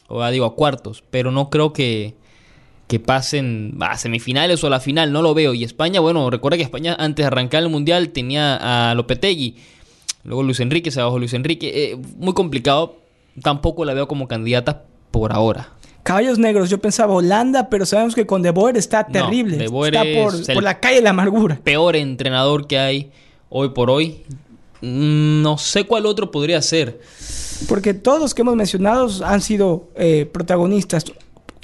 o digo a cuartos, pero no creo que, que pasen a semifinales o a la final, no lo veo. Y España, bueno, recuerda que España antes de arrancar el Mundial tenía a Lopetegui, luego Luis Enrique, se bajó Luis Enrique, eh, muy complicado, tampoco la veo como candidata por ahora. Caballos negros, yo pensaba Holanda, pero sabemos que con De Boer está No, terrible. De Boer está es por, el- por la calle de la amargura. Peor entrenador que hay hoy por hoy. Mm, No sé cuál otro podría ser. Porque todos los que hemos mencionado han sido eh, protagonistas.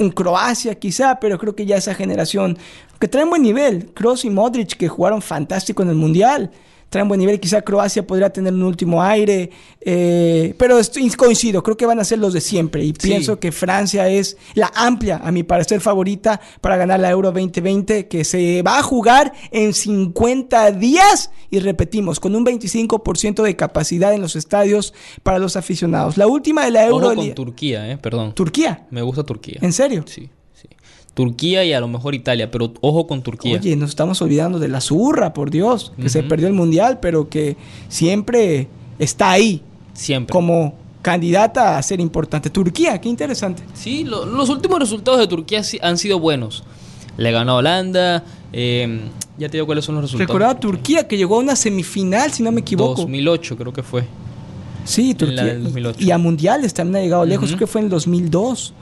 En Croacia quizá, pero creo que ya esa generación que traen buen nivel. Kroos y Modric que jugaron fantástico en el Mundial. Traen buen nivel. Quizá Croacia podría tener un último aire. eh, pero estoy, coincido, creo que van a ser los de siempre. Y pienso que Francia es la amplia, a mi parecer, favorita para ganar la Euro 2020, que se va a jugar en 50 días. Y repetimos, con un 25% de capacidad en los estadios para los aficionados. La última de la Euro. Ojo con Turquía, eh, perdón. Turquía. Me gusta Turquía. ¿En serio? Sí. Turquía y a lo mejor Italia, pero ojo con Turquía. Oye, nos estamos olvidando de la zurra, por Dios, que se perdió el mundial, pero que siempre está ahí Siempre. como candidata a ser importante. Turquía, qué interesante. Sí, lo- los últimos resultados de Turquía sí han sido buenos. Le ganó a Holanda. eh, ya te digo cuáles son los resultados. Recordaba Turquía que llegó a una semifinal, si no me equivoco. 2008 creo que fue. Sí, En la Turquía. del Y- 2008. Y, a mundiales también ha llegado lejos. Creo que fue en el 2002,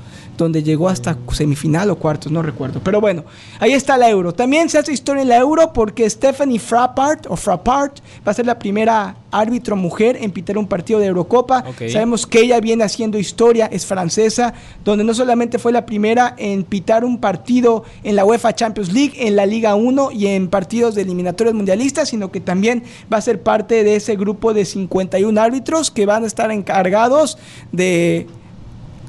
donde llegó hasta semifinal o cuartos, no recuerdo. Pero bueno, ahí está la Euro. También se hace historia en la Euro porque Stephanie Frappart, o Frappart va a ser la primera árbitro mujer en pitar un partido de Eurocopa. Sabemos que ella viene haciendo historia, es francesa, donde no solamente fue la primera en pitar un partido en la UEFA Champions League, en la Liga 1 y en partidos de eliminatorios mundialistas, sino que también va a ser parte de ese grupo de 51 árbitros que van a estar encargados de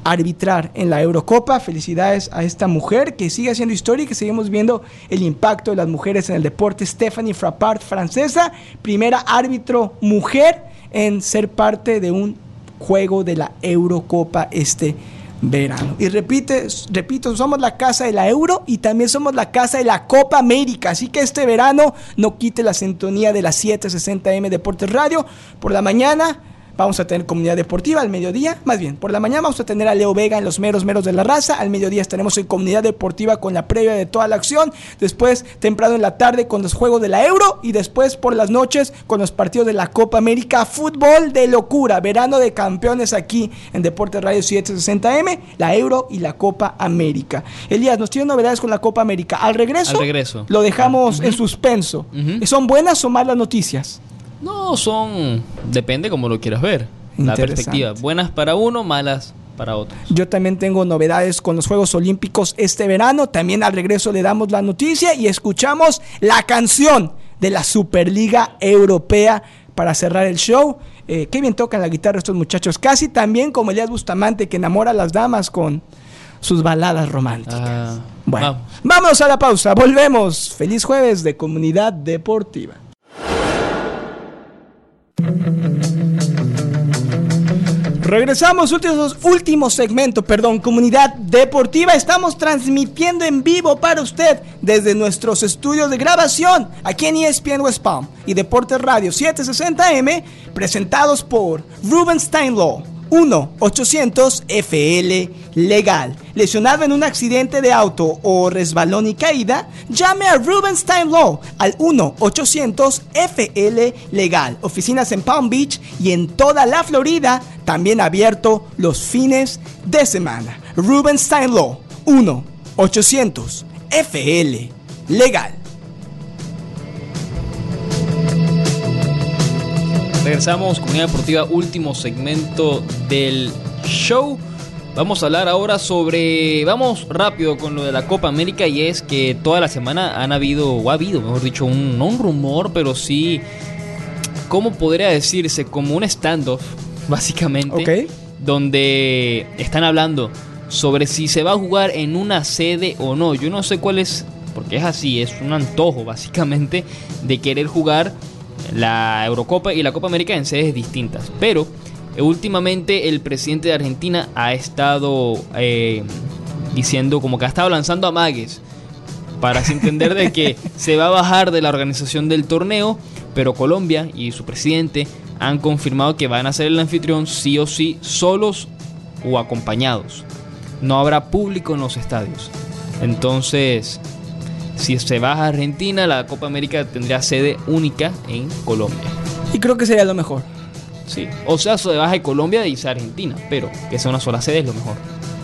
arbitrar en la Eurocopa. Felicidades a esta mujer que sigue haciendo historia y que seguimos viendo el impacto de las mujeres en el deporte. Stephanie Frappart, francesa, primera árbitro mujer en ser parte de un juego de la Eurocopa este verano. Y repite, repito, somos la casa de la Euro y también somos la casa de la Copa América. Así que este verano no quite la sintonía de las 760M Deportes Radio. Por la mañana vamos a tener comunidad deportiva al mediodía. Más bien, por la mañana vamos a tener a Leo Vega en los meros meros de la raza. Al mediodía estaremos en comunidad deportiva con la previa de toda la acción. Después, temprano en la tarde con los juegos de la Euro. Y después por las noches con los partidos de la Copa América. Fútbol de locura. Verano de campeones aquí en Deportes Radio 760M. La Euro y la Copa América. Elías, nos tiene novedades con la Copa América. Al regreso, Al regreso. lo dejamos en suspenso. ¿Son buenas o malas noticias? No, son. Depende como lo quieras ver. La perspectiva. Buenas para uno, malas para otro. Yo también tengo novedades con los Juegos Olímpicos este verano. También al regreso le damos la noticia y escuchamos la canción de la Superliga Europea para cerrar el show. Eh, qué bien tocan la guitarra estos muchachos. Casi también como Elías Bustamante que enamora a las damas con sus baladas románticas. Ah, bueno, vamos. vámonos a la pausa. Volvemos. Feliz jueves de Comunidad Deportiva. Regresamos, últimos, último segmento, perdón, comunidad deportiva. Estamos transmitiendo en vivo para usted desde nuestros estudios de grabación aquí en ESPN West Palm y Deportes Radio 760M, presentados por Ruben Steinlaw. 1-800-FL Legal. Lesionado en un accidente de auto o resbalón y caída, llame a Rubenstein Law al 1-800-FL Legal. Oficinas en Palm Beach y en toda la Florida, también abierto los fines de semana. Rubenstein Law 1-800-FL Legal. Regresamos, Comunidad Deportiva, último segmento del show. Vamos a hablar ahora sobre. Vamos rápido con lo de la Copa América y es que toda la semana han habido, o ha habido, mejor dicho, un, no un rumor, pero sí. ¿Cómo podría decirse? Como un standoff, básicamente. Ok. Donde están hablando sobre si se va a jugar en una sede o no. Yo no sé cuál es, porque es así, es un antojo, básicamente, de querer jugar la Eurocopa y la Copa América en sedes distintas. Pero eh, últimamente el presidente de Argentina ha estado eh, diciendo como que ha estado lanzando amagues para entender de que se va a bajar de la organización del torneo, pero Colombia y su presidente han confirmado que van a ser el anfitrión sí o sí, solos o acompañados. no habrá público en los estadios. Entonces, si se va a Argentina, la Copa América tendría sede única en Colombia. Y creo que sería lo mejor. Sí. O sea, se baja de Colombia y Argentina, pero que sea una sola sede es lo mejor.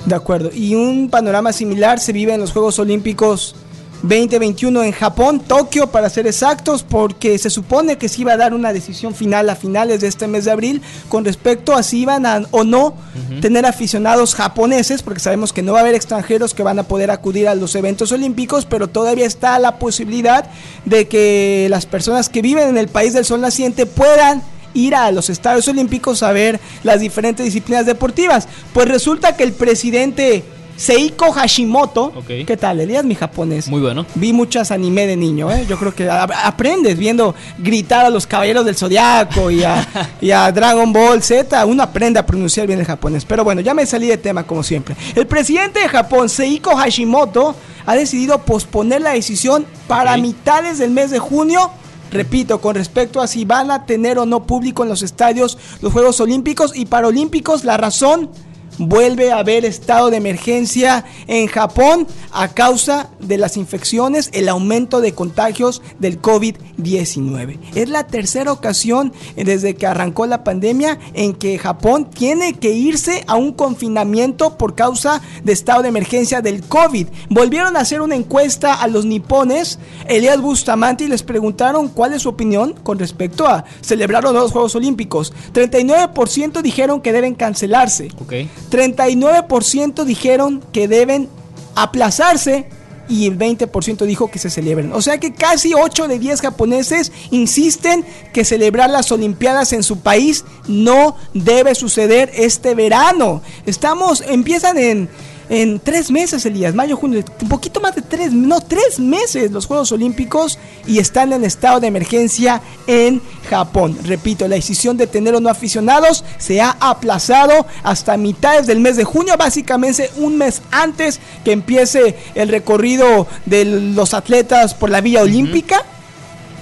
De acuerdo. Y un panorama similar se vive en los Juegos Olímpicos 2021 en Japón, Tokio para ser exactos, porque se supone que se iba a dar una decisión final a finales de este mes de abril con respecto a si iban a o no tener aficionados japoneses, porque sabemos que no va a haber extranjeros que van a poder acudir a los eventos olímpicos, pero todavía está la posibilidad de que las personas que viven en el país del sol naciente puedan ir a los estadios olímpicos a ver las diferentes disciplinas deportivas. Pues resulta que el presidente Seiko Hashimoto. ¿Qué tal? Elías, mi japonés. Muy bueno. Vi muchas anime de niño, ¿eh? Yo creo que aprendes viendo gritar a los caballeros del zodiaco y a, y a Dragon Ball Z. Uno aprende a pronunciar bien el japonés. Pero bueno, ya me salí de tema como siempre. El presidente de Japón, Seiko Hashimoto, ha decidido posponer la decisión para mitades del mes de junio repito, con respecto a si van a tener o no público en los estadios los Juegos Olímpicos y Paralímpicos, la razón vuelve a haber estado de emergencia en Japón a causa de las infecciones, el aumento de contagios del COVID-19. Es la tercera ocasión desde que arrancó la pandemia en que Japón tiene que irse a un confinamiento por causa de estado de emergencia del COVID. Volvieron a hacer una encuesta a los nipones, Elias Bustamante, y les preguntaron cuál es su opinión con respecto a celebrar los Juegos Olímpicos. 39% dijeron que deben cancelarse. Okay. 39% dijeron que deben aplazarse y el 20% dijo que se celebren. O sea que casi 8 de 10 japoneses insisten que celebrar las Olimpiadas en su país no debe suceder este verano. Estamos, empiezan en en tres meses, Elías, mayo, junio, un poquito más de tres, no, tres meses los Juegos Olímpicos y están en estado de emergencia en Japón. Repito, la decisión de tener o no aficionados se ha aplazado hasta mitades del mes de junio, básicamente un mes antes que empiece el recorrido de los atletas por la vía olímpica.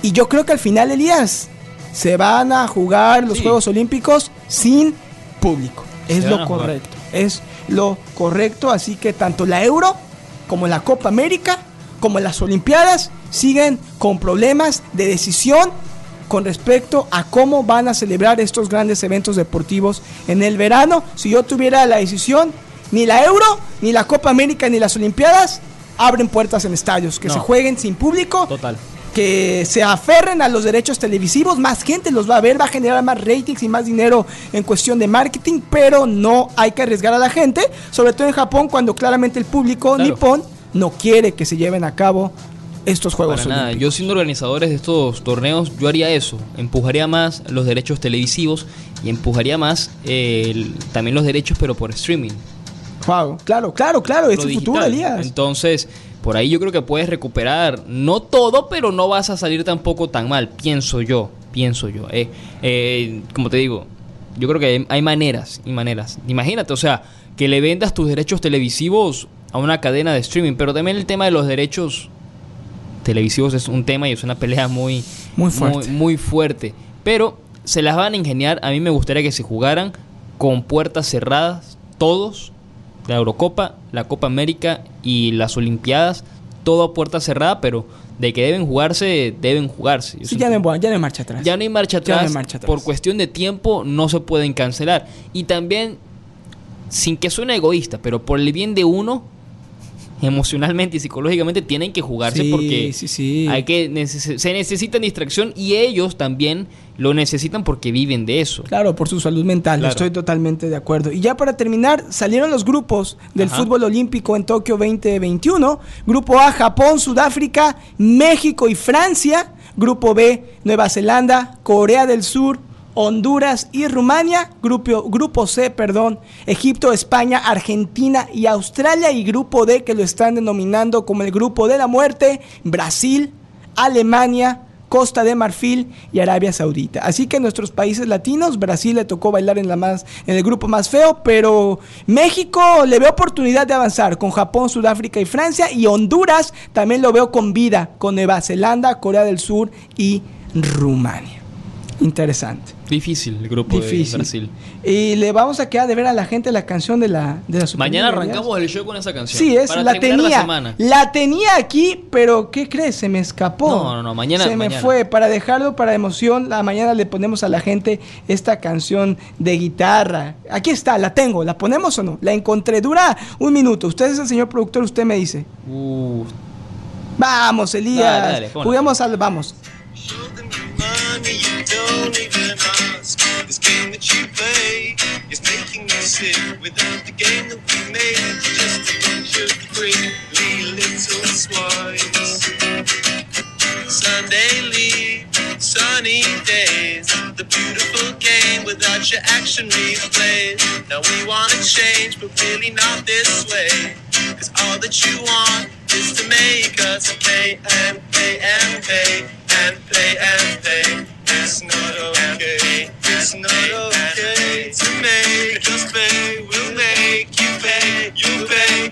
Y yo creo que al final, Elías, se van a jugar los Juegos Olímpicos sin público. Es lo correcto. Es lo correcto. Así que tanto la Euro como la Copa América como las Olimpiadas siguen con problemas de decisión con respecto a cómo van a celebrar estos grandes eventos deportivos en el verano. Si yo tuviera la decisión, ni la Euro, ni la Copa América, ni las Olimpiadas abren puertas en estadios, que se jueguen sin público. Total que se aferren a los derechos televisivos, más gente los va a ver, va a generar más ratings y más dinero en cuestión de marketing, pero no hay que arriesgar a la gente, sobre todo en Japón cuando claramente el público nipón no quiere que se lleven a cabo estos Juegos Para nada. Yo siendo organizadores de estos torneos, yo haría eso, empujaría más los derechos televisivos y empujaría más también los derechos pero por streaming. Wow, claro, claro, claro, es el futuro, Elías. Entonces, por ahí yo creo que puedes recuperar, no todo, pero no vas a salir tampoco tan mal, pienso yo, pienso yo. Eh, eh, como te digo, yo creo que hay, maneras y maneras. Imagínate, o sea, que le vendas tus derechos televisivos a una cadena de streaming, pero también el tema de los derechos televisivos es un tema y es una pelea muy, muy fuerte. muy fuerte. Pero se las van a ingeniar. A mí me gustaría que se jugaran con puertas cerradas, todos, la Eurocopa, la Copa América y las Olimpiadas, todo a puerta cerrada, pero de que deben jugarse, deben jugarse. ya, no, hay marcha atrás. Ya no hay marcha atrás. Por cuestión de tiempo no se pueden cancelar. Y también, sin que suene egoísta, pero por el bien de uno, emocionalmente y psicológicamente tienen que jugarse porque hay que se necesitan distracción y ellos también lo necesitan porque viven de eso. Claro, por su salud mental, estoy totalmente de acuerdo. Y ya para terminar, salieron los grupos del fútbol olímpico en Tokio 2021. Grupo A, Japón, Sudáfrica, México y Francia. Grupo B, Nueva Zelanda, Corea del Sur, Honduras y Rumania, grupo, grupo C, perdón, Egipto, España, Argentina y Australia y grupo D que lo están denominando como el grupo de la muerte, Brasil, Alemania, Costa de Marfil y Arabia Saudita. Así que en nuestros países latinos, Brasil le tocó bailar en, la más, en el grupo más feo, pero México le ve oportunidad de avanzar con Japón, Sudáfrica y Francia y Honduras también lo veo con vida con Nueva Zelanda, Corea del Sur y Rumania. Interesante. Difícil el grupo de Difícil. Brasil. Y le vamos a quedar de ver a la gente la canción de la, de la Mañana arrancamos el show con esa canción. Sí, es, para la tenía. La semana. La tenía aquí, pero ¿qué crees? Se me escapó. No, no, no, mañana- Se me mañana. fue. Para dejarlo para emoción, la mañana le ponemos a la gente esta canción de guitarra. Aquí está, la tengo. ¿La ponemos o no? La encontré. Dura un minuto. Usted es el señor productor, usted me dice. Uh, Vamos, Elías. Dale, dale. Juguemos al. Vamos. Don't even ask. This game that you play is making you sick. Without the game that we made, just a bunch of friendly little swines. Sunday leave, sunny days. The beautiful game without your action replays. Now we wanna change, but really not this way. Cause all that you want is to make us pay and pay and pay and pay and pay. It's not you pay. You pay.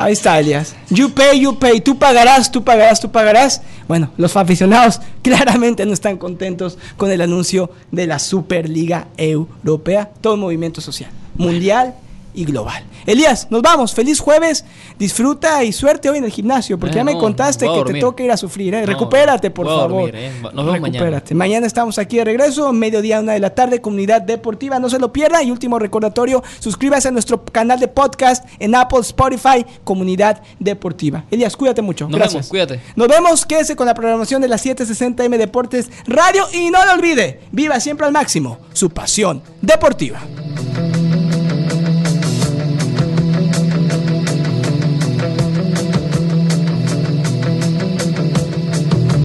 Ahí está, Elias. You pay, you pay. Tú pagarás, tú pagarás, tú pagarás. Bueno, los aficionados claramente no están contentos con el anuncio de la Superliga Europea. Todo movimiento social, mundial y global. Elías, nos vamos. Feliz jueves. Disfruta y suerte hoy en el gimnasio, porque Eh, ya me no, contaste que te toca ir a sufrir. ¿eh? No, Recupérate, por favor. dormir, ¿eh? Nos vemos mañana. Recupérate. Mañana estamos aquí de regreso, mediodía, una de la tarde, comunidad deportiva. No se lo pierda. Y último recordatorio, suscríbase a nuestro canal de podcast en Apple, Spotify, comunidad deportiva. Elías, cuídate mucho. Nos Gracias. vemos, cuídate. Nos vemos, quédese con la programación de las 760M Deportes Radio y no lo olvide, viva siempre al máximo su pasión deportiva.